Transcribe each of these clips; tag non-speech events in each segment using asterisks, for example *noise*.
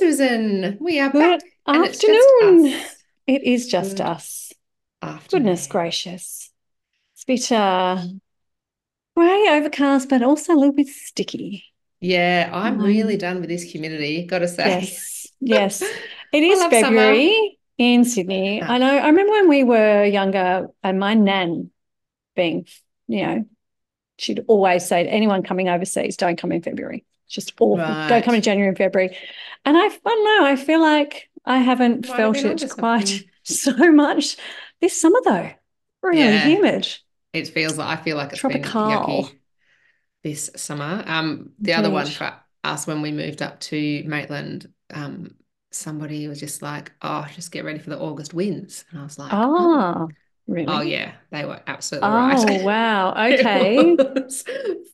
Susan. We are Good back. and it's just afternoon. It is just Good us. Afternoon. Goodness gracious. It's a bit uh, grey, overcast, but also a little bit sticky. Yeah, I'm really Um, done with this humidity, gotta say. yes, yes. *laughs* It is love summer. February in Sydney. Ah. I know. I remember when we were younger, and my nan being, you know, she'd always say to anyone coming overseas, don't come in February. Just awful. Don't come in January and February. And I, I don't know, I feel like I haven't Might felt it quite *laughs* so much this summer though. Really Yeah, humid. it feels like I feel like it's been Tropical. this summer. Um, the other one for us when we moved up to Maitland, um, somebody was just like, "Oh, just get ready for the August winds," and I was like, "Oh, Ah, oh really? yeah, they were absolutely right." Oh, *laughs* wow. *laughs* Okay.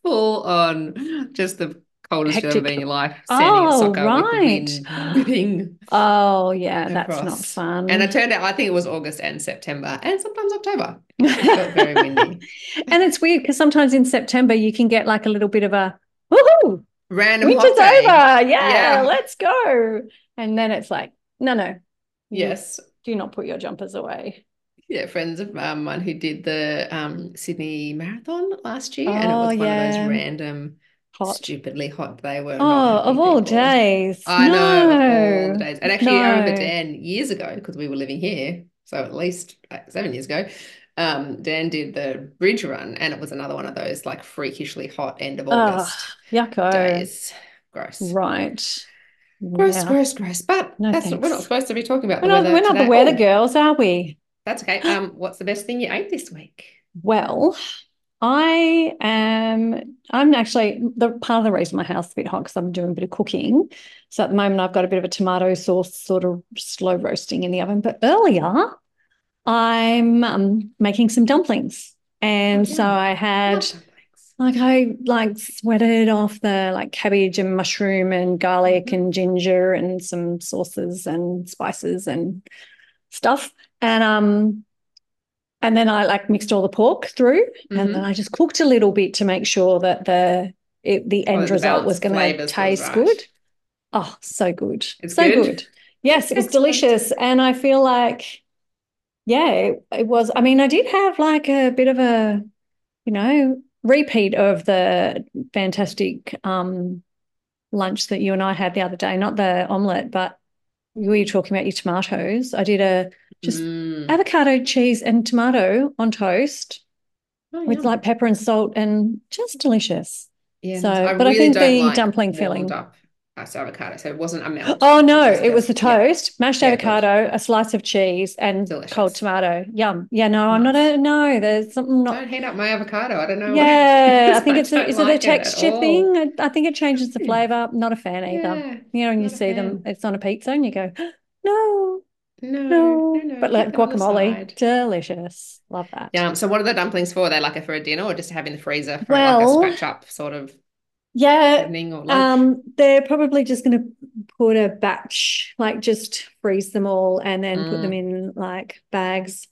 full on just the coldest you'll ever been in your life, Oh, soccer with the right. *laughs* whipping Oh, yeah, that's not across. And it turned out I think it was August and September and sometimes October. *laughs* It very windy. And it's weird because sometimes in September you can get like a little bit of a woohoo, Random winter's hot day. over. Yeah, Yeah. let's go. And then it's like, no, no, Yes. do not put your jumpers away. Yeah, friends of um, mine who did the um, Sydney Marathon last year, and it Oh, was one of those random, Hot. stupidly hot. They were Oh, not of all people. days. I know, of all the days. And actually, I remember. Dan years ago, because we were living here, so at least like seven years ago, um, Dan did the bridge run, and it was another one of those like freakishly hot end of Oh, August yucko. days. Gross. Right. Gross, Yeah. gross, gross. But No that's we're not supposed to be talking about We're not, weather we're not the weather Oh, girls, are we? that's okay. *gasps* Um, what's the best thing you ate this week? Well, I am, I'm actually, the part of the reason my house is a bit hot because I'm doing a bit of cooking. So at the moment, I've got a bit of a tomato sauce sort of slow roasting in the oven. But earlier, I'm um, making some dumplings. And so. I had, like, I like sweated off the like cabbage and mushroom and garlic hmm and ginger and some sauces and spices and stuff. And um, and then I like mixed all the pork through, and then hmm I just cooked a little bit to make sure that the it, the Oh, end the result was going to taste right. good. Oh, so good. It's So good. good. Yes, it was delicious. And I feel like, yeah, it, it was. I mean, I did have like a bit of a, you know, repeat of the fantastic um lunch that you and I had the other day, not the omelette, but we were talking about your tomatoes. I did a just Mm. avocado, cheese, and tomato on toast Oh, with like pepper and salt and just delicious. Yeah. So, I but I think the like dumpling filling. up uh, avocado, so it wasn't a melt. Oh It no, it was the yeah, toast, mashed yeah, avocado, a slice of cheese, and cold tomato. Yum. Yeah, no, I'm not a no. There's something not. Don't heat up my avocado. I don't know what it Yeah, I *laughs* think I it's a is it a like it at texture all. thing? I, I think it changes the Hmm. flavor. Not a fan either. Yeah, You know, when you a see them, it's on a pizza and you go, *gasps* no, No, no, no. no. But like them on the guacamole, delicious. Love that. Yeah. So, what are the dumplings for? They're like a, for a dinner or just to have in the freezer for like a scratch up sort of yeah, lunch? um, they're probably just going to put a batch, like just freeze them all and then put them Mm, in like bags.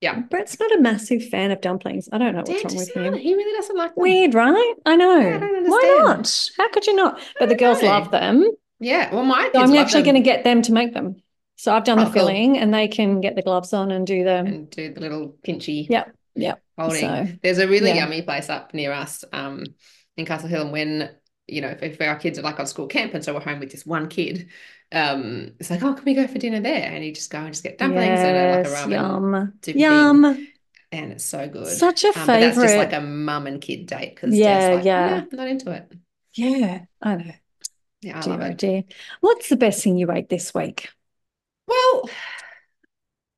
yeah. Brett's not a massive fan of dumplings. I don't know what's Dan wrong with him. He really doesn't like them. Weird, right? I Yeah, I know. Why not? How could you not? But the girls love them. Yeah. Well, my So I'm actually going to get them to make them. So I've done the Oh, cool. filling and they can get the gloves on and do the, And do the little pinchy yep, yep. So, holding. There's a really yeah. yummy place up near us, um, in Castle Hill, and when you know, if, if our kids are like on school camp and so we're home with just one kid, um, it's like, oh, can we go for dinner there? And you just go and just get dumplings and a, like a Yes, ramen yum, thing, yum. and it's so good. Such a Um, but that's just like a mum and kid date because Yeah, like, yeah, nah, not into it. yeah. I know. Yeah, I Dear, love oh it. dear. What's the best thing you ate this week? Well,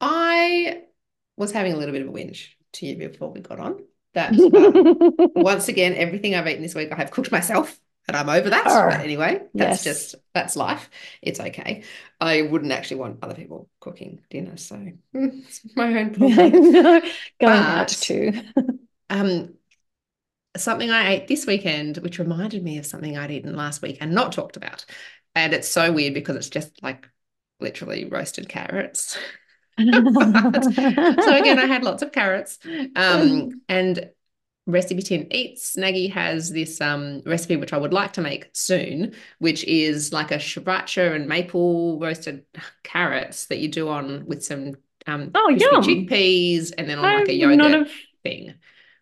I was having a little bit of a whinge to you before we got on that *laughs* um, once again, everything I've eaten this week I have cooked myself, and I'm over that. But anyway, that's yes. just that's life. It's okay. I wouldn't actually want other people cooking dinner, so *laughs* it's my own *laughs* problem. No, going out But too. um, something I ate this weekend, which reminded me of something I'd eaten last week and not talked about, and it's so weird because it's just like literally roasted carrots. *laughs* So again, I had lots of carrots. Um, and recipe tin eats Nagi has this um recipe which I would like to make soon, which is like a sriracha and maple roasted carrots that you do on with some um Oh, yum. chickpeas and then on I like a yogurt have thing,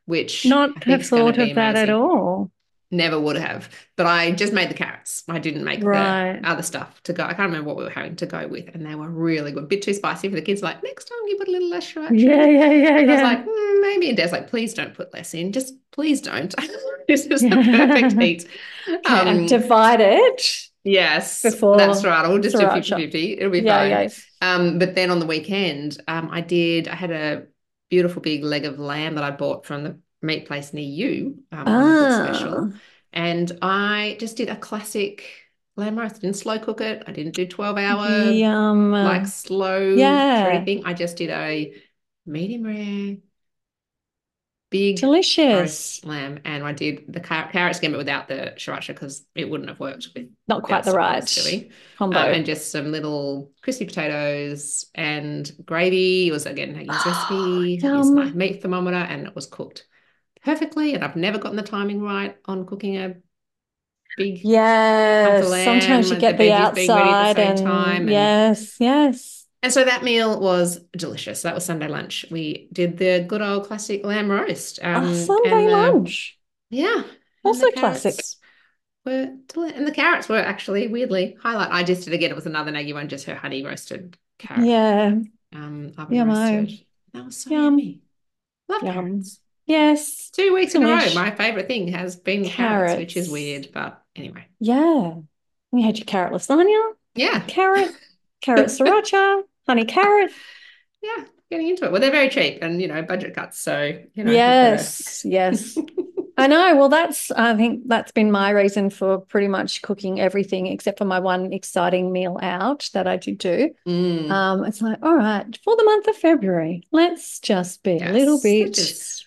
which not have thought of that at all. Never would have, but I just made the carrots. I didn't make Right. the other stuff to go. I can't remember what we were having to go with, and they were really good. bit too spicy for the kids. Like next time, you put a little less sriracha. Yeah, yeah, yeah, And I was like, "Hmm, maybe. And Dad's like, please don't put less in. Just please don't. *laughs* this is the *laughs* perfect heat. Um, divide it. yes, before that's right. I'll just do sriracha. 50 50. It'll be Yeah, fine. yeah. Um, but then on the weekend, um, I did, I had a beautiful big leg of lamb that I bought from the meat place near you um, good special. Ah, And I just did a classic lamb roast. I didn't slow cook it. I didn't do 12 hour yum. like slow yeah. thing. I just did a medium rare, big Delicious. lamb, and I did the car- carrots again, but without the sriracha because it wouldn't have worked with Not quite the right silly. combo. Um, and just some little crispy potatoes and gravy. It was again Hagen's recipe. Yum. my meat thermometer, and it was cooked perfectly. And I've never gotten the timing right on cooking a big Yes, sometimes you get the the veggies being ready at the outside same and time and- yes, yes. And so that meal was delicious. That was Sunday lunch. We did the good old classic lamb roast. Um, Oh, Sunday and the- lunch. Yeah. Also classic. carrots Were deli- and the carrots were actually weirdly highlight. I just did again. It was another Nagi one, just her honey roasted carrot. Yeah. Um, oven Yummo. roasted. That was so Yum. yummy. Love Yum. carrots. Yes. Two weeks in a row, my favorite thing has been carrots, which is weird, but anyway. Yeah. We had your carrot lasagna, Yeah. carrot, carrot *laughs* sriracha, honey carrot. Yeah. Getting into it. Well, they're very cheap and you know, budget cuts. So, you know, Yes, yes. *laughs* I know. Well, that's, I think that's been my reason for pretty much cooking everything except for my one exciting meal out that I did do. Mm. Um, it's like, all right, for the month of February, let's just be a little bit just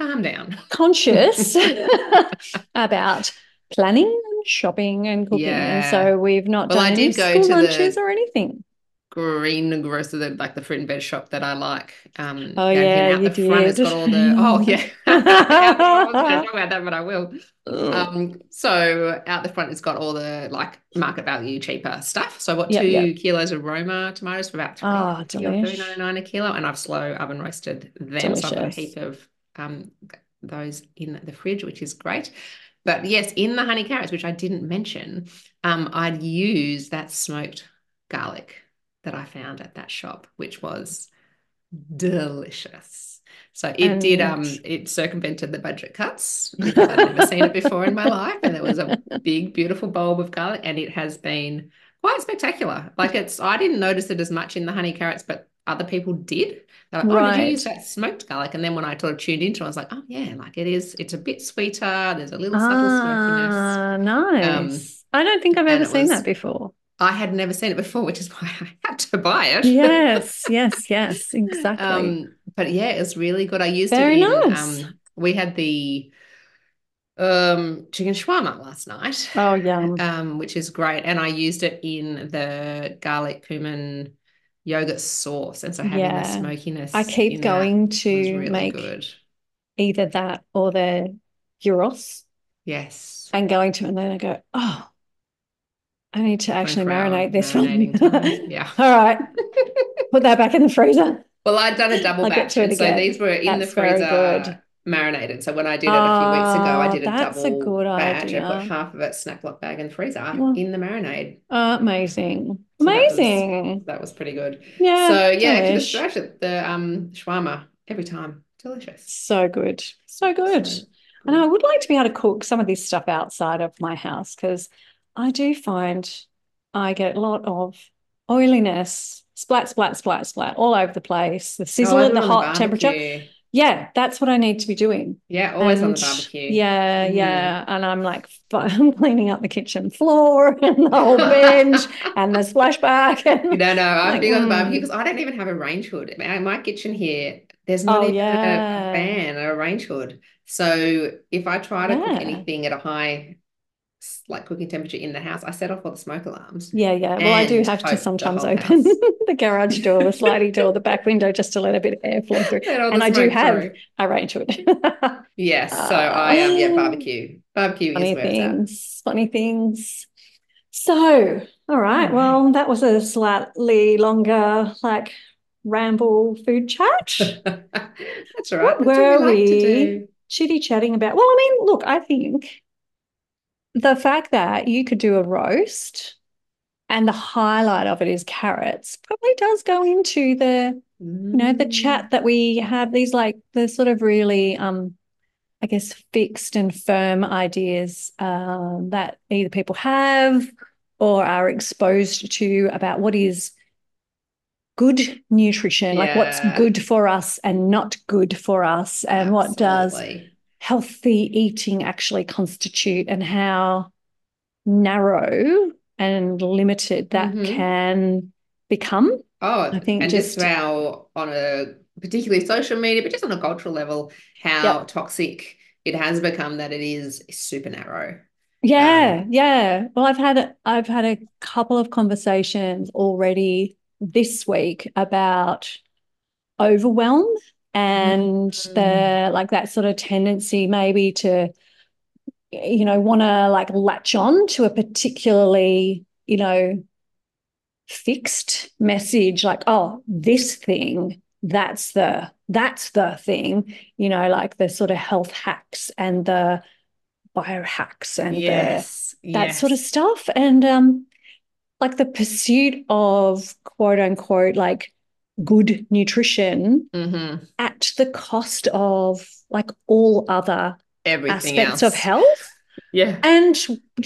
calm down. conscious *laughs* about planning and shopping and cooking. And Yeah. so we've not Well, I done any did go school to the- lunches or anything. Green grocer, the like the fruit and veg shop that I like. Um, Oh, yeah, out you the front, it's did. got all the *laughs* oh yeah. *laughs* I was going to talk about that, but I will. Um, so out the front, it's got all the like market value cheaper stuff. So I bought Yep, two yep. kilos of Roma tomatoes for about Ah, 30 or 3.99 a kilo, and I've slow oven roasted them. So I've got a Delicious. heap of um those in the fridge, which is great. But yes, in the honey carrots, which I didn't mention, um, I'd use that smoked garlic that I found at that shop, which was delicious. So it did um it circumvented the budget cuts because I'd never seen it before in my life. And there was a *laughs* big, beautiful bulb of garlic, and it has been quite spectacular. Like it's I didn't notice it as much in the honey carrots, but other people did. They're like, oh, did you use that smoked garlic? And then when I sort of tuned into it, I was like, oh yeah, like it is, it's a bit sweeter. There's a little subtle smokiness. Ah, nice. I don't think I've ever seen was- that before. I had never seen it before, which is why *laughs* I had to buy it. Yes, *laughs* yes, yes, exactly. Um, but yeah, it's really good. I used Very it in nice. um we had the um chicken shawarma last night. Oh, yeah. *laughs* Um, which is great. And I used it in the garlic cumin yogurt sauce. And so having the Yeah. smokiness I keep going to really make good. either that or the gyros Yes. and going to, and then I go, oh, I need to actually marinate this one. *laughs* Yeah. All right, put that back in the freezer. Well, I'd done a double batch. to it And so these were in the That's very freezer good. Marinated. So when I did it a few weeks ago, I Ah, did a that's a double good batch. I put half of it snack block bag in the freezer Well- in the marinade. Uh, amazing, So that was- amazing. That was pretty good. Yeah. So yeah, the delish. sriracha, the um shawarma every time. Delicious. So good, so good. So And I would like to be able to cook some of this stuff outside of my house because I do find I get a lot of oiliness, splat, splat, splat, splat all over the place. The sizzle Oh, at the it hot temperature. Barbecue. Yeah, that's what I need to be doing. Yeah, always on the barbecue. Yeah, Mhm. yeah. And I'm like, *laughs* I'm cleaning up the kitchen floor *laughs* and the whole bench and the splashback. And No, no, *laughs* I'm Like, big on the barbecue mm. because I don't even have a range hood. My, my kitchen here, there's not Oh, even a- yeah. a fan or a range hood. So if I try to cook anything at a high like cooking temperature in the house, I set off all the smoke alarms. Yeah, yeah. Well, I do have to hope the sometimes open *laughs* the garage door, the *laughs* sliding door, the back window just to let a bit of air flow through. And I do have through. a range to it. *laughs* Yes, so I am yeah Ah. barbecue. Barbecue funny is where it's at. things, funny things. So, all right. All Well, that was a slightly longer, like ramble food chat. That's all right. What That's were we like we? Chitty chatting about. Well, I mean, look, I think the fact that you could do a roast and the highlight of it is carrots probably does go into the you know the Mm. chat that we have these like the sort of really um i guess fixed and firm ideas um that either people have or are exposed to about what is good nutrition like what's good for us and not good for us and what does Absolutely. Healthy eating actually constitute and how narrow and limited that Mhm. can become Oh, I think and just just- how on a particularly social media, but just on a cultural level, how toxic it has become that it is super narrow. Yeah, Um, yeah. Well, I've had I've had a couple of conversations already this week about overwhelm and Mm. the like that sort of tendency maybe to you know want to like latch on to a particularly you know fixed message like oh this thing that's the that's the thing you know like the sort of health hacks and the biohacks and the Yes, that sort of stuff. And um, like the pursuit of quote unquote like good nutrition Mhm. at the cost of like all other Everything aspects else. of health Yeah. and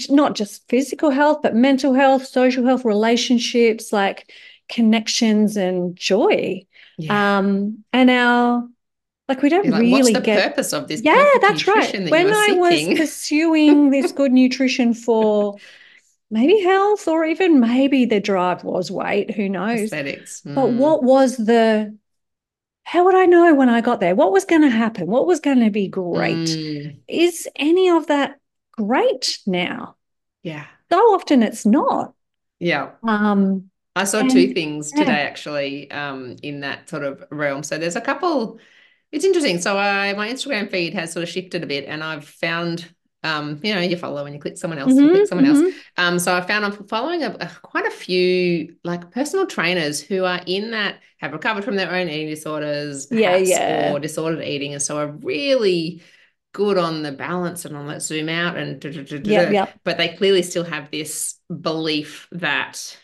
not just physical health, but mental health, social health, relationships, like connections and joy. Yeah. Um, and our like we don't like, really what's the get purpose of this yeah, that's right. that When I was *laughs* pursuing this good nutrition for maybe health or even maybe the drive was weight, who knows? Aesthetics. But Mm. what was the, how would I know when I got there? What was going to happen? What was going to be great? Mm. Is any of that great now? Yeah. So often it's not. Yeah. Um, I saw two And- things yeah. today actually um, in that sort of realm. So there's a couple. It's interesting. So I my Instagram feed has sort of shifted a bit, and I've found. Um, you know, you follow and you click someone else, you mhm, click someone else. mhm. Um, so I found I'm following a, a- quite a few like personal trainers who are in that have recovered from their own eating disorders, Yeah, perhaps, yeah. or disordered eating, and so are really good on the balance and on let's zoom out and da, da, da, da, Yep, yep. but they clearly still have this belief that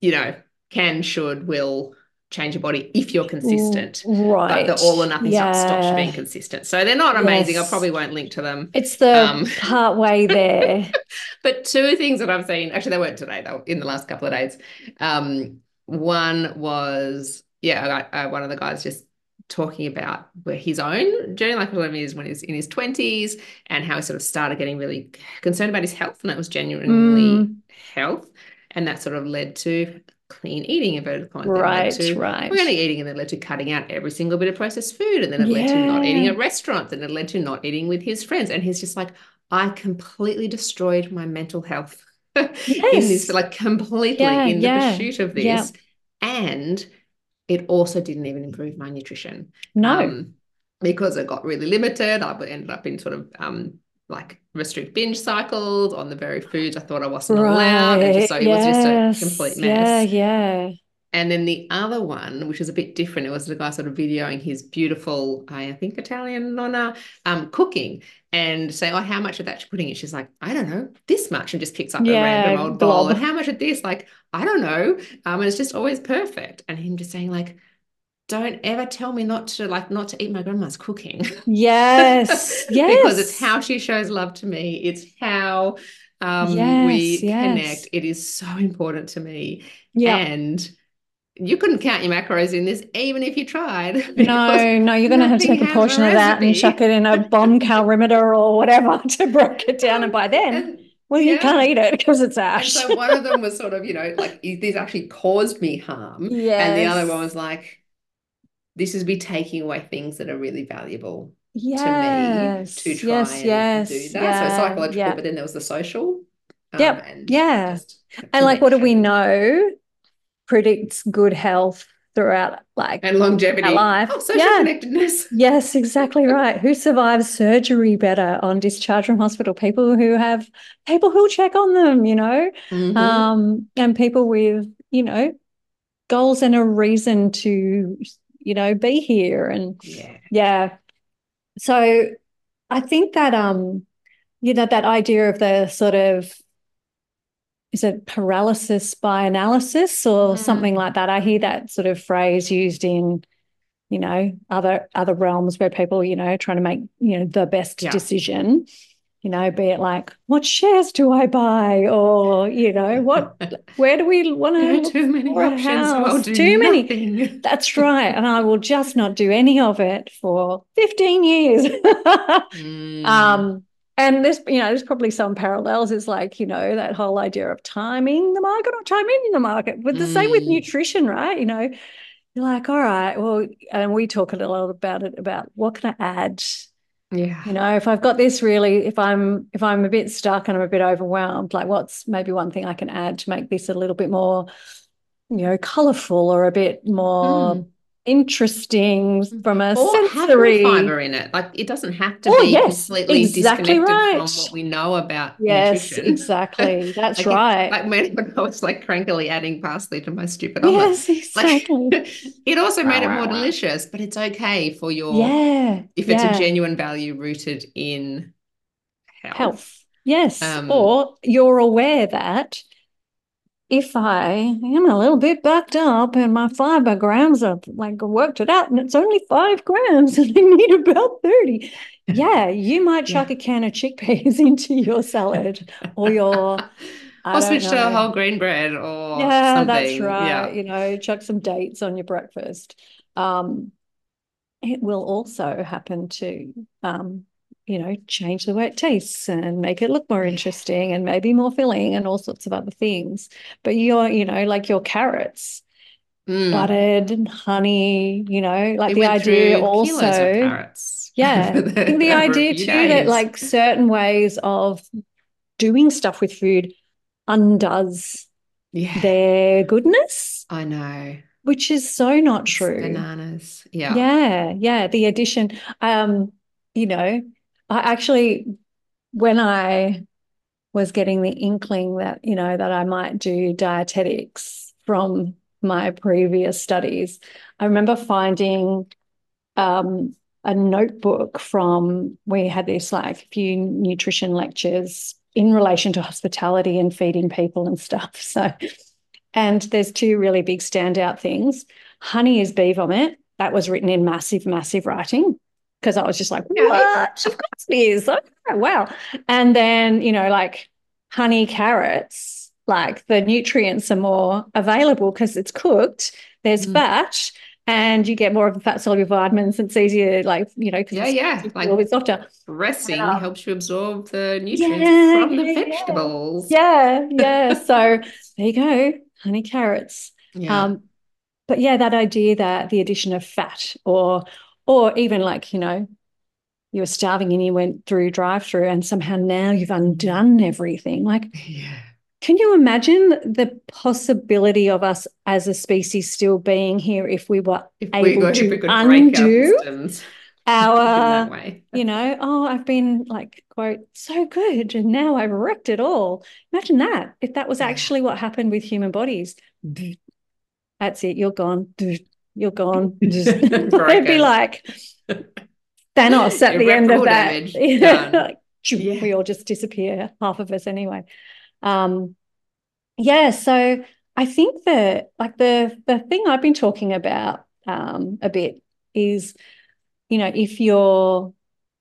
you know can, should, will change your body if you're consistent. Right. But the all or nothing stuff stops you being consistent. So they're not amazing. I probably won't link to them. It's the Um, *laughs* part way there. *laughs* But two things that I've seen, actually, they weren't today, they were in the last couple of days. Um, one was, yeah, I, I, one of the guys just talking about his own journey, like when he was when he was in his 20s, and how he sort of started getting really concerned about his health, and that was genuinely Mm. health. And that sort of led to clean eating, inverted commas, Right, to right. organic eating, and then led to cutting out every single bit of processed food, and then it led to not eating at restaurants, and it led to not eating with his friends. And he's just like, I completely destroyed my mental health *laughs* in this, like completely Yeah, in the yeah, pursuit of this. yeah. And it also didn't even improve my nutrition. No. Um, because it got really limited. I ended up in sort of um like restrict binge cycles on the very foods I thought I wasn't allowed. And just, so it was just a complete mess. yeah. And then the other one, which was a bit different, it was the guy sort of videoing his beautiful, I think Italian nonna, um, cooking and say, Oh, how much of that you're putting in? She's like, I don't know, this much, and just picks up Yeah, a random old bowl. And how much of this? Like, I don't know. Um, and it's just always perfect. And him just saying, like, don't ever tell me not to like not to eat my grandma's cooking. Yes. *laughs* Yes. because it's how she shows love to me. It's how um we Yes, yes. connect. It is so important to me. Yeah. And you couldn't count your macros in this, even if you tried. *laughs* No, no, you're going to have to take a has a portion of that and chuck it in a bomb *laughs* calorimeter or whatever to break it down. And by then, And, well, you yeah. can't eat it because it's and ash. so one of them was sort of, you know, like "Is this actually caused me harm. Yeah. And the other one was like, this is me taking away things that are really valuable yes, to me to try yes, and yes, do that. yeah, so psychological, yeah. but then there was the social. Um, Yep, and yeah. And like, what do we know predicts good health throughout like And longevity. life? Oh, social Yeah. connectedness. *laughs* Yes, exactly right. Who survives surgery better on discharge from hospital? People who have people who'll check on them, you know, Mhm. um, and people with, you know, goals and a reason to, you know, be here. And yeah. yeah. So I think that um, you know, that idea of the sort of is it paralysis by analysis or Mm. something like that? I hear that sort of phrase used in, you know, other other realms where people, you know, trying to make, you know, the best Yeah. decision. You know, be it like, what shares do I buy? Or, you know, what *laughs* where do we want to too many options. Do Too many. nothing. *laughs* That's right. And I will just not do any of it for 15 years. *laughs* Mm. Um, and there's, you know, there's probably some parallels. It's like, you know, that whole idea of timing the market or timing the market. But the same with Mm. nutrition, right? You know, you're like, all right, well, and we talk a lot about it about what can I add? Yeah. You know, if I've got this really, if I'm if I'm a bit stuck and I'm a bit overwhelmed, like what's maybe one thing I can add to make this a little bit more, you know, colorful or a bit more Mm. Interesting from a Or have more sensory. fiber in it. Like it doesn't have to Oh, be yes, completely exactly disconnected right. from what we know about Yes, nutrition. exactly. *laughs* That's Like, right. Like when, when I was like crankily adding parsley to my stupid omelette. *laughs* Yes, Like exactly. *laughs* it also made it more wow, wow. delicious, but it's okay for your Yeah, if it's yeah. a genuine value rooted in health. Health. Yes. Um, Or you're aware that if I am a little bit backed up and my fiber grams have like worked it out and it's only five grams *laughs* and I need about 30. Yeah, you might chuck a can of chickpeas *laughs* into your salad or your *laughs* I or switch to know. whole grain bread or Yeah, that's right. Yeah. You know, chuck some dates on your breakfast. Um, it will also happen to, um, you know, change the way it tastes and make it look more interesting and maybe more filling and all sorts of other things. But your, you know, like your carrots, Mm. buttered and honey, you know, like the idea through kilos of also. carrots Yeah, *laughs* I the- think the *laughs* idea too that like certain ways of doing stuff with food undoes yeah, their goodness, I know. which is so not It's true. bananas. Yeah. Yeah, yeah. The addition, um, you know, I actually, when I was getting the inkling that, you know, that I might do dietetics from my previous studies, I remember finding um, a notebook from, we had this like few nutrition lectures in relation to hospitality and feeding people and stuff. *laughs* So, and there's two really big standout things. Honey is bee vomit. That was written in massive, massive writing because I was just like, what? Of course it is. Oh, wow. And then, you know, like honey carrots, like the nutrients are more available because it's cooked. There's Mm. fat and you get more of the fat soluble vitamins. It's easier, like, you know, because Yeah, it's, yeah. Like a little bit softer. dressing helps you absorb the nutrients Yeah, from the yeah. vegetables. Yeah, yeah. So there you go, honey carrots. Yeah. Um, but yeah, that idea that the addition of fat or or even like, you know, you were starving and you went through drive-through and somehow now you've undone everything. Like, yeah. can you imagine the possibility of us as a species still being here if we were If we able go, if to we undo our *laughs* you know, oh, I've been like, quote, so good. And now I've wrecked it all. Imagine that if that was actually what happened with human bodies. That's it. You're gone. You're gone. *laughs* They'd *laughs* be like *laughs* Thanos at the end of that. like, Yeah. We all just disappear, half of us anyway. Um, yeah, so I think that like the the thing I've been talking about um, a bit is, you know, if your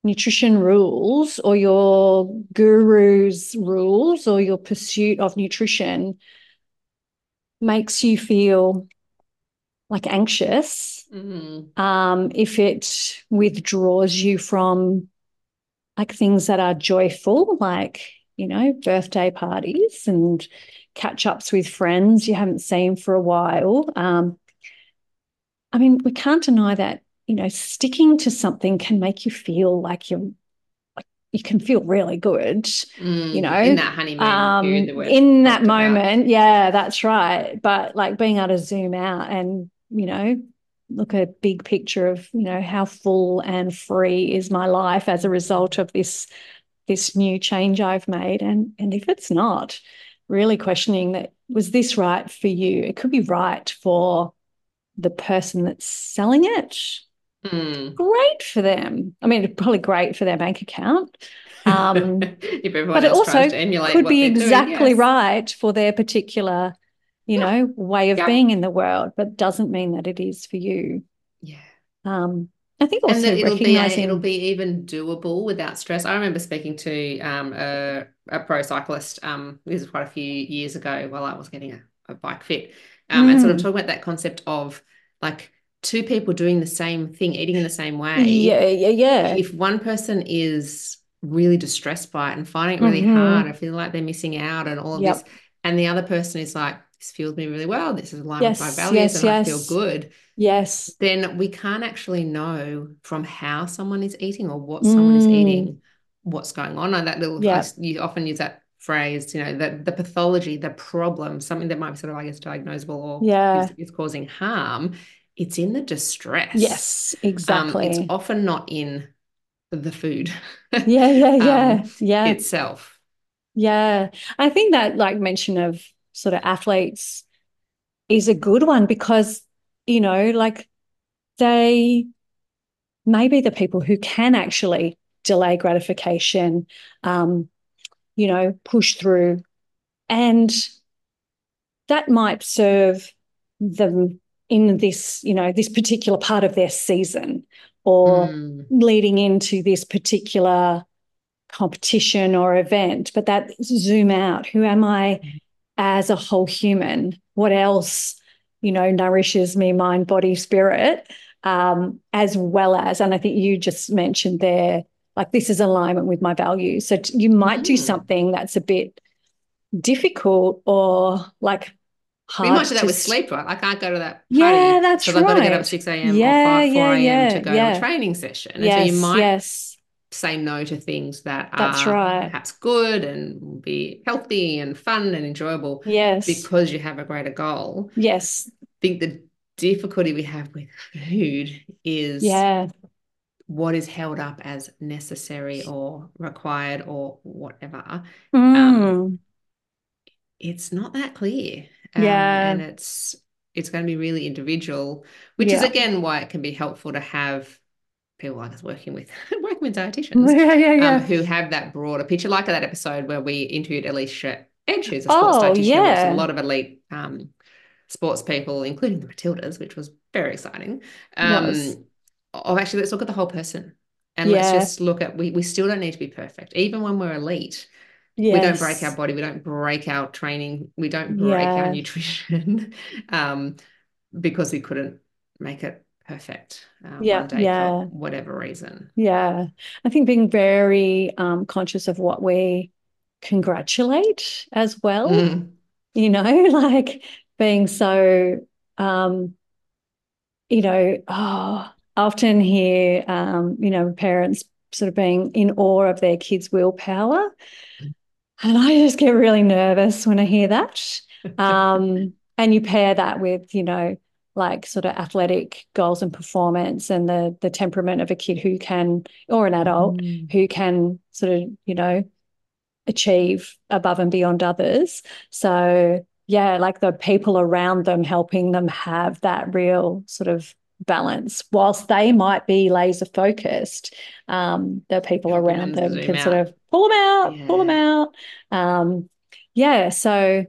nutrition rules or your guru's rules or your pursuit of nutrition makes you feel like anxious, Mm. um, if it withdraws you from like things that are joyful, like, you know, birthday parties and catch ups with friends you haven't seen for a while. Um, I mean, we can't deny that you know, sticking to something can make you feel like you're you can feel really good, Mm, you know, in that honeymoon um, period in that talked about. moment. Yeah, that's right. But like being able to zoom out and, you know, look at a big picture of, you know, how full and free is my life as a result of this this new change I've made. And and if it's not, really questioning that was this right for you? It could be right for the person that's selling it Mm. great for them. I mean, probably great for their bank account. Um, *laughs* if but it also tries to emulate could be they're doing, exactly yes. right for their particular, you Yeah. know, way of Yeah. being in the world, but doesn't mean that it is for you. Yeah. Um, I think also that it'll be a, it'll be even doable without stress. I remember speaking to um, a, a pro cyclist. Um, this is quite a few years ago while I was getting a, a bike fit, um, and sort of Mm. talking about that concept of like two people doing the same thing, eating in the same way. yeah, yeah, yeah. If one person is really distressed by it and finding it really Mhm. hard and feeling like they're missing out and all of Yep. this, and the other person is like, this fuels me really well, this is aligned with my values, yes, and I feel good Yes. then we can't actually know from how someone is eating or what someone is Mm. eating what's going on. And that little, Yeah. You often use that phrase, you know, the, the pathology, the problem, something that might be sort of, I guess, diagnosable or Yeah. is, is causing harm. It's in the distress. Yes, Um, exactly. it's often not in the food yeah, yeah, *laughs* yeah, um, yeah. itself. Yeah. I think that like mention of sort of athletes is a good one because, you know, like they may be the people who can actually delay gratification, um, you know, push through. And that might serve them in this, you know, this particular part of their season or Mm, leading into this particular competition or event, but that zoom out. Who am I as a whole human? What else, you know, nourishes me, mind, body, spirit, um, as well as, and I think you just mentioned there, like this is alignment with my values. So t- you might do Mm. something that's a bit difficult or like we hard might do that with sleep, right? I can't go to that party Yeah, that's because I've got to get up at 6 a.m. Yeah, or 5, 4 yeah, a.m. yeah, to go to a training session. Yes, so you might yes, say no to things that That's are right. perhaps good and be healthy and fun and enjoyable yes, because you have a greater goal. yes, I think the difficulty we have with food is yeah, what is held up as necessary or required or whatever. Mm, It's not that clear. Um, Yeah. and it's it's going to be really individual, which is again why it can be helpful to have people like us working with *laughs* working with dietitians yeah, *laughs* yeah, yeah. um, who have that broader picture, like that episode where we interviewed Alissa Edge, who's a sports Oh, dietitian who works with yeah. a lot of elite um, sports people, including the Matildas, which was very exciting. Um, Was. of actually, let's look at the whole person. And let's just look at we we still don't need to be perfect. Even when we're elite, we don't break our body, we don't break our training, we don't break our nutrition *laughs* um, because we couldn't make it perfect uh, Yeah, one day yeah. for whatever reason. Yeah. I think being very um, conscious of what we congratulate as well, Mm. you know, *laughs* like being so, um, you know, oh, often hear, um, you know, parents sort of being in awe of their kids' willpower. And I just get really nervous when I hear that. *laughs* Um, and you pair that with, you know, like sort of athletic goals and performance and the the temperament of a kid who can or an adult Mm. who can sort of, you know, achieve above and beyond others. So yeah, like the people around them helping them have that real sort of balance, whilst they might be laser focused, um, the people Helping around them them can sort of pull them out, pull them out. Um, yeah, so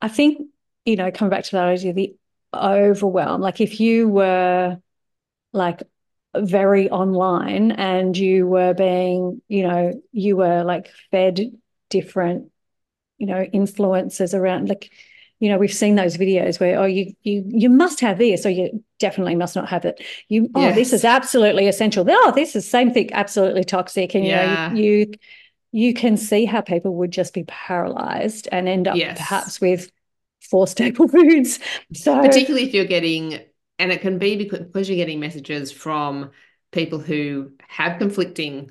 I think, you know, coming back to that idea, the overwhelm, like if you were like very online and you were being, you know, you were like fed different, you know, influences around like, you know, we've seen those videos where, oh, you you you must have this, or you definitely must not have it. You, oh, this is absolutely essential. Oh, this is same thing, absolutely toxic. And Yeah. you know, you you can see how people would just be paralyzed and end up Yes. perhaps with four staple *laughs* foods. So Particularly if you're getting and it can be because, you're getting messages from people who have conflicting,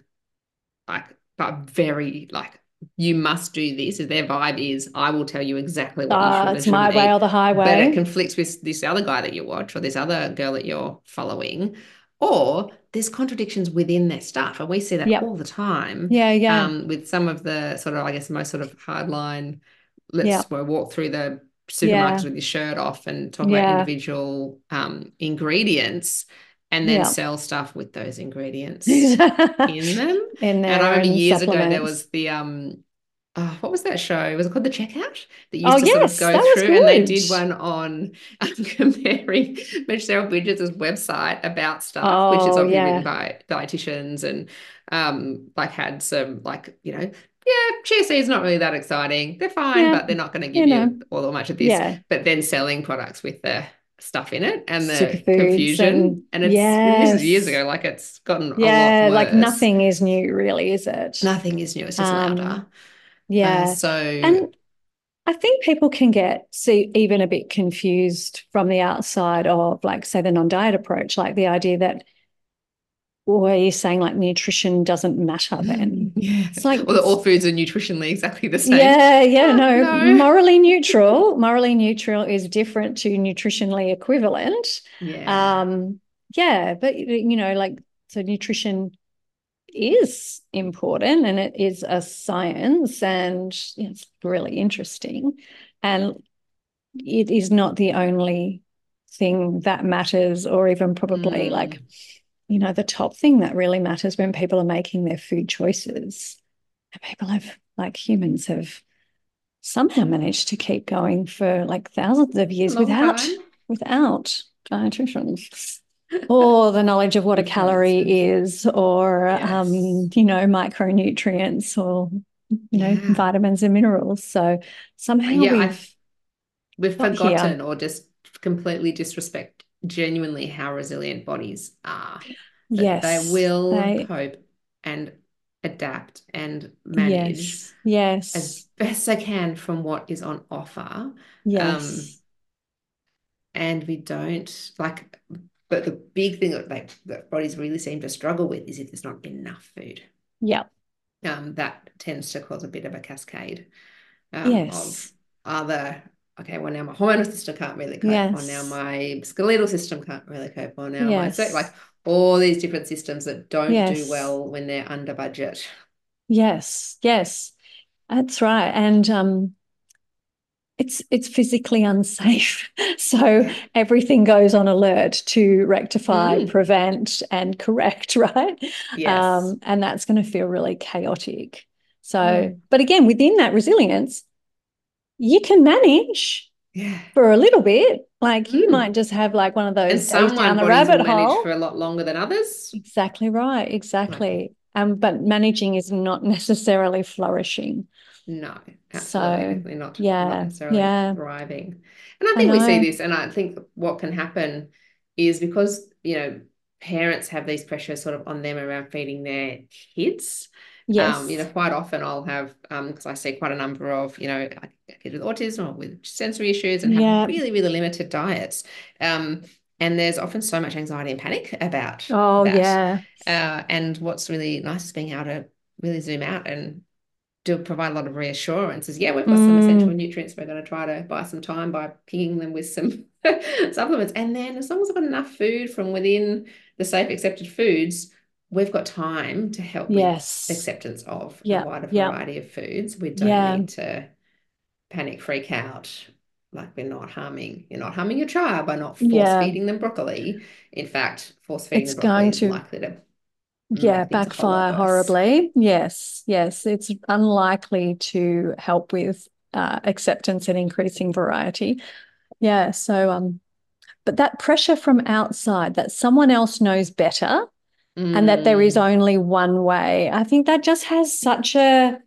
like, but very like you must do this. If their vibe is, I will tell you exactly what you should. It's my way eat, or the highway. But it conflicts with this other guy that you watch or this other girl that you're following, or there's contradictions within their stuff, and we see that Yep. all the time. yeah, yeah, Um, with some of the sort of, I guess, most sort of hardline. Let's Yep. walk through the supermarkets Yeah. with your shirt off and talk Yeah. about individual um, ingredients, and then Yep. sell stuff with those ingredients *laughs* in them. in And I remember years ago there was the um oh, what was that show? Was it called The Checkout? That used Oh, to sort of go through and they did one on *laughs* um, comparing Michelle Bridges' website about stuff, which is Oh, obviously yeah. written by dietitians and um like had some like, you know, yeah, chia is not really that exciting. They're fine, Yeah, but they're not going to give you know. all that much of this. Yeah, But then selling products with the stuff in it and the Superfoods confusion. and- And, it's this is years ago, like it's gotten yeah, a lot like nothing is new, really, is it? Nothing is new. It's just Um, louder. Yeah, so and I think people can get see even a bit confused from the outside of, like, say, the non-diet approach, like the idea that, or are you saying like nutrition doesn't matter then? *laughs* yeah, It's like- that all foods are nutritionally exactly the same. Yeah, yeah, Oh, no, no. morally neutral. Morally neutral is different to nutritionally equivalent. Yeah. Um, yeah, but you know, like so nutrition is important and it is a science and it's really interesting. And it is not the only thing that matters, or even probably Mm. like, you know, the top thing that really matters when people are making their food choices. And people have, like humans have somehow managed to keep going for like thousands of years Long without time. without dietitians or the knowledge of what a *laughs* calorie is or um, you know micronutrients or you know Yeah. vitamins and minerals so somehow Yeah, we've we've got here. forgotten or just completely disrespect genuinely how resilient bodies are. That yes they will they- cope and adapt and manage yes yes as best they can from what is on offer. yes and we don't like but the big thing that like that bodies really seem to struggle with is if there's not enough food yeah um that tends to cause a bit of a cascade um, Yes. of other okay well now my hormonal system can't really cope or now my skeletal system can't really cope or now my so like all these different systems that don't do well when they're under budget. Yes yes. That's right and um it's it's physically unsafe *laughs* so everything goes on alert to rectify Mm. prevent and correct *laughs* right? Yes. Um, and that's going to feel really chaotic. So, Mm. but again, within that resilience, you can manage yeah for a little bit. Like you Mm. might just have like one of those days some down the rabbit manage hole. for a lot longer than others Exactly right. Exactly. Um, but managing is not *laughs* necessarily flourishing. No, absolutely, So, not, yeah, not necessarily yeah. thriving. And I I think we see this, and I think what can happen is because, you know, parents have these pressures sort of on them around feeding their kids. Yes. Um, you know, quite often I'll have, um, because I see quite a number of, you know, kids with autism or with sensory issues and Yeah. have really, really limited diets. Um, and there's often so much anxiety and panic about oh, that. yeah. Uh, and what's really nice is being able to really zoom out and do provide a lot of reassurance is yeah, we've got some Mm. essential nutrients. We're going to try to buy some time by pinging them with some *laughs* supplements. And then as long as I've got enough food from within the safe accepted foods, we've got time to help Yes. with acceptance of Yeah, a wider yeah. variety of foods. We don't Yeah. need to panic, freak out. Like we're not harming, you're not harming your child by not force feeding them broccoli. In fact, force feeding It's them broccoli going is to- likely to Yeah, make things a whole lot backfire horribly. Yes, yes. It's unlikely to help with uh, acceptance and increasing variety. Yeah, so um, but that pressure from outside that someone else knows better and that there is Mm. only one way, I think that just has such a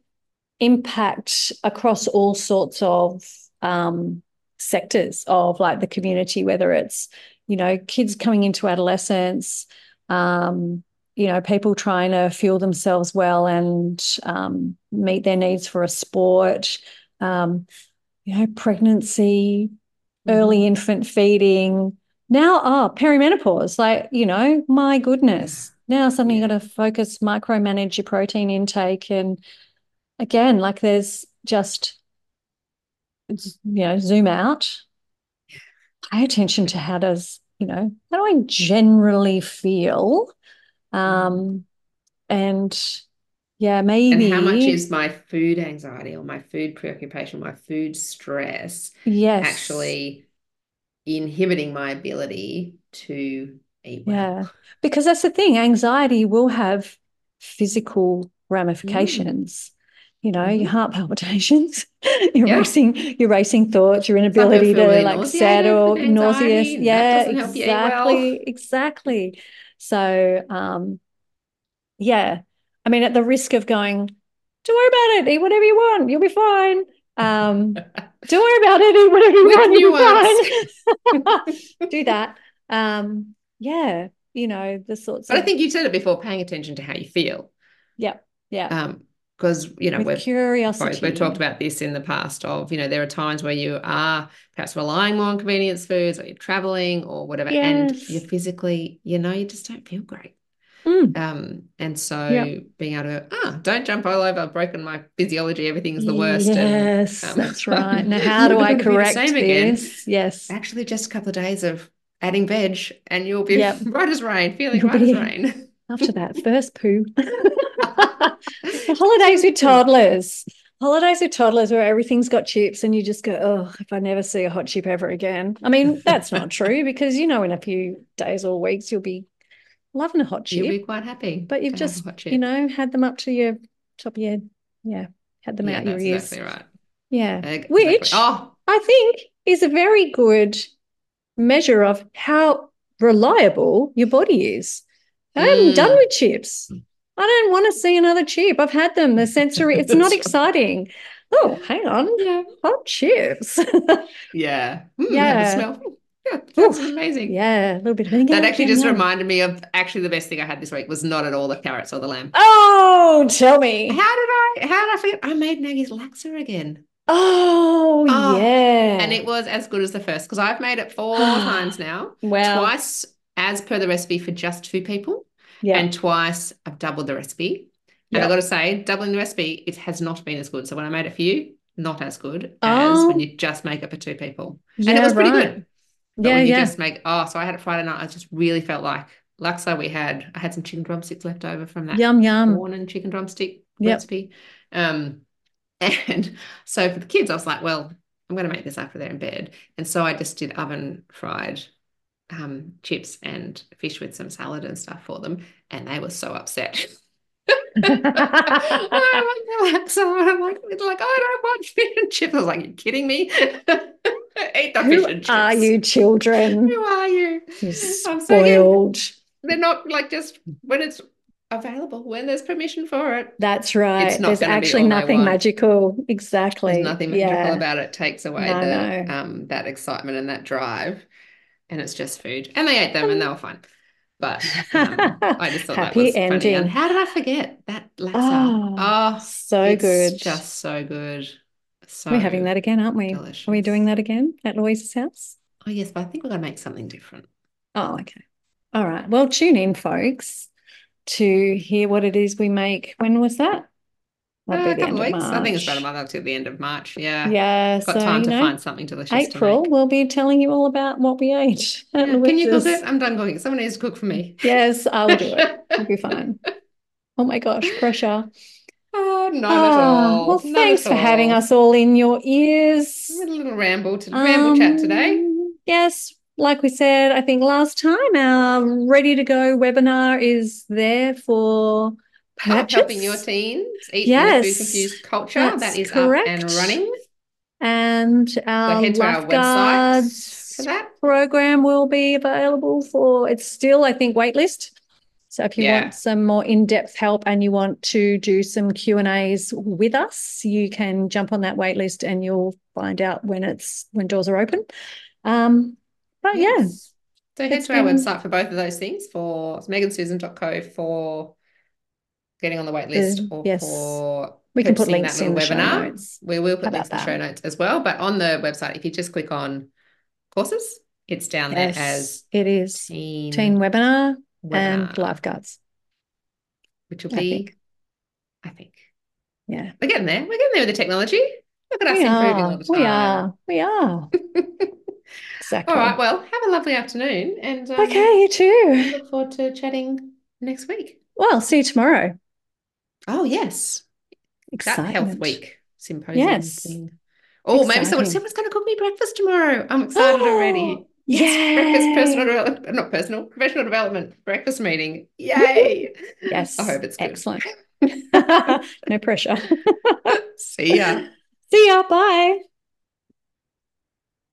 impact across all sorts of um, sectors of like the community, whether it's, you know, kids coming into adolescence, um, you know, people trying to fuel themselves well and um, meet their needs for a sport, um, you know, pregnancy, early infant feeding, now, oh, perimenopause, like, you know, my goodness. Now suddenly you got to focus, micromanage your protein intake. And again, like there's just, you know, zoom out, pay attention to how does, you know, how do I generally feel? Um, and yeah, maybe. And how much is my food anxiety or my food preoccupation, my food stress yes. actually inhibiting my ability to eat well? Yeah, because that's the thing. Anxiety will have physical ramifications. Mm. You know, mm-hmm. your heart palpitations, *laughs* your yeah. racing, your racing thoughts, your inability to like settle, nauseous. Yeah, exactly, well. exactly. So, um, yeah, I mean, at the risk of going, don't worry about it, eat whatever you want, you'll be fine. Um, don't worry about it, eat whatever you *laughs* want, you'll be fine. *laughs* Do that. Um, yeah, you know, the sorts But of... I think you said it before, paying attention to how you feel. Yeah. Yeah. Um, because you know With we've curiosity we've talked about this in the past of you know there are times where you are perhaps relying more on convenience foods or you're traveling or whatever yes. and you're physically you know you just don't feel great Mm. Um, and so yep. being able to ah, don't jump all over, I've broken my physiology, everything's the worst. Yes, and, um, that's right. *laughs* Now, how do I correct this? Again. Yes. Actually, just a couple of days of adding veg, and you'll be yep. *laughs* right as rain, feeling you'll right as rain. *laughs* After that first poo. *laughs* Holidays with toddlers. Holidays with toddlers where everything's got chips and you just go, oh, if I never see a hot chip ever again. I mean, that's not true because you know in a few days or weeks you'll be loving a hot chip. You'll be quite happy. But you've just, you know, had them up to your top of your, yeah, had them yeah, out your ears. Exactly right. Yeah. Exactly. Which oh. I think is a very good measure of how reliable your body is. I'm mm. done with chips. I don't want to see another chip. I've had them. The *laughs* sensory, it's not exciting. Oh, hang on. Yeah. Hot chips. *laughs* yeah. Mm, yeah. smell. Yeah, that's Oof. amazing. Yeah, a little bit That actually just reminded me of actually the best thing I had this week was not at all the carrots or the lamb. Oh, tell me. How did I how did I forget? I made Nagi's laksa again. Oh, oh, yeah. And it was as good as the first because I've made it four *gasps* times now. Wow. Twice as per the recipe for just two people. Yeah. And twice I've doubled the recipe. And yep. I got to say, doubling the recipe, it has not been as good. So when I made it for you, not as good oh. as when you just make it for two people. Yeah, and it was pretty right. good. But yeah, when you yeah. just make oh, so I had it Friday night. I just really felt like laksa. We had I had some chicken drumsticks left over from that yum yum corn and chicken drumstick yep. recipe. Um, and so for the kids, I was like, well, I'm going to make this after they're in bed, and so I just did oven fried um, chips and fish with some salad and stuff for them, and they were so upset. *laughs* I *laughs* like so I'm like, like, I don't want fish and chips. I was like, you kidding me? *laughs* Eat the Who fish and chips. are you, children? Who are you? You're spoiled. So they're not like just when it's available, when there's permission for it. That's right. There's actually nothing magical. Exactly. There's nothing magical yeah. about it. it. Takes away no, the no. um that excitement and that drive. And it's just food. And they ate them and they were fine. But um, *laughs* I just thought Happy that was ending. funny. And how did I forget that laksa? Oh, oh so good. Just so good. So we're having that again, aren't we? Delicious. Are we doing that again at Louise's house? Oh yes, but I think we're going to make something different. Oh, okay. All right. Well, tune in, folks, to hear what it is we make. When was that? Uh, a couple of weeks. I think it's about a month up to the end of March. Yeah. Yeah. Got so, time to know, find something delicious. April, we'll be telling you all about what we ate. *laughs* Yeah. Can you cook it? I'm done cooking. Someone needs to cook for me. Yes, I'll do it. It'll be *laughs* fine. Oh my gosh, pressure. Oh, not oh, at all. Well, not thanks for all. having us all in your ears. A little ramble to um, ramble chat today. Yes, like we said, I think last time our ready to go webinar is there for purchase. helping your teens eat yes, food confused culture. That is correct. up and running. And our so head to our website for that program will be available for. It's still, I think, waitlist. So if you yeah. want some more in-depth help and you want to do some Q and A's with us, you can jump on that waitlist and you'll find out when it's when doors are open. Um, Oh, but yes. yeah. So head to our website for both of those things for megansusan.co for getting on the wait list or yes. for we can put links in the webinar. Notes. We will put links in the show notes as well. But on the website, if you just click on courses It's down Yes, there as it is. teen, Teen webinar, and lifeguards. which will I be, think. I think. Yeah. We're getting there. We're getting there with the technology. Look at us We improving are. all the time. We are. We are. *laughs* Exactly. All right. Well, have a lovely afternoon and um, Okay, you too. look forward to chatting next week. Well, see you tomorrow. Oh, yes. That Health Week symposium Yes. thing. Oh, maybe someone, someone's going to cook me breakfast tomorrow. I'm excited *gasps* already. Oh, Yes, breakfast, personal not personal, professional development, breakfast meeting. Yay. Yes. I hope it's good. Excellent. *laughs* *laughs* no pressure. See ya. *laughs* See ya. Bye.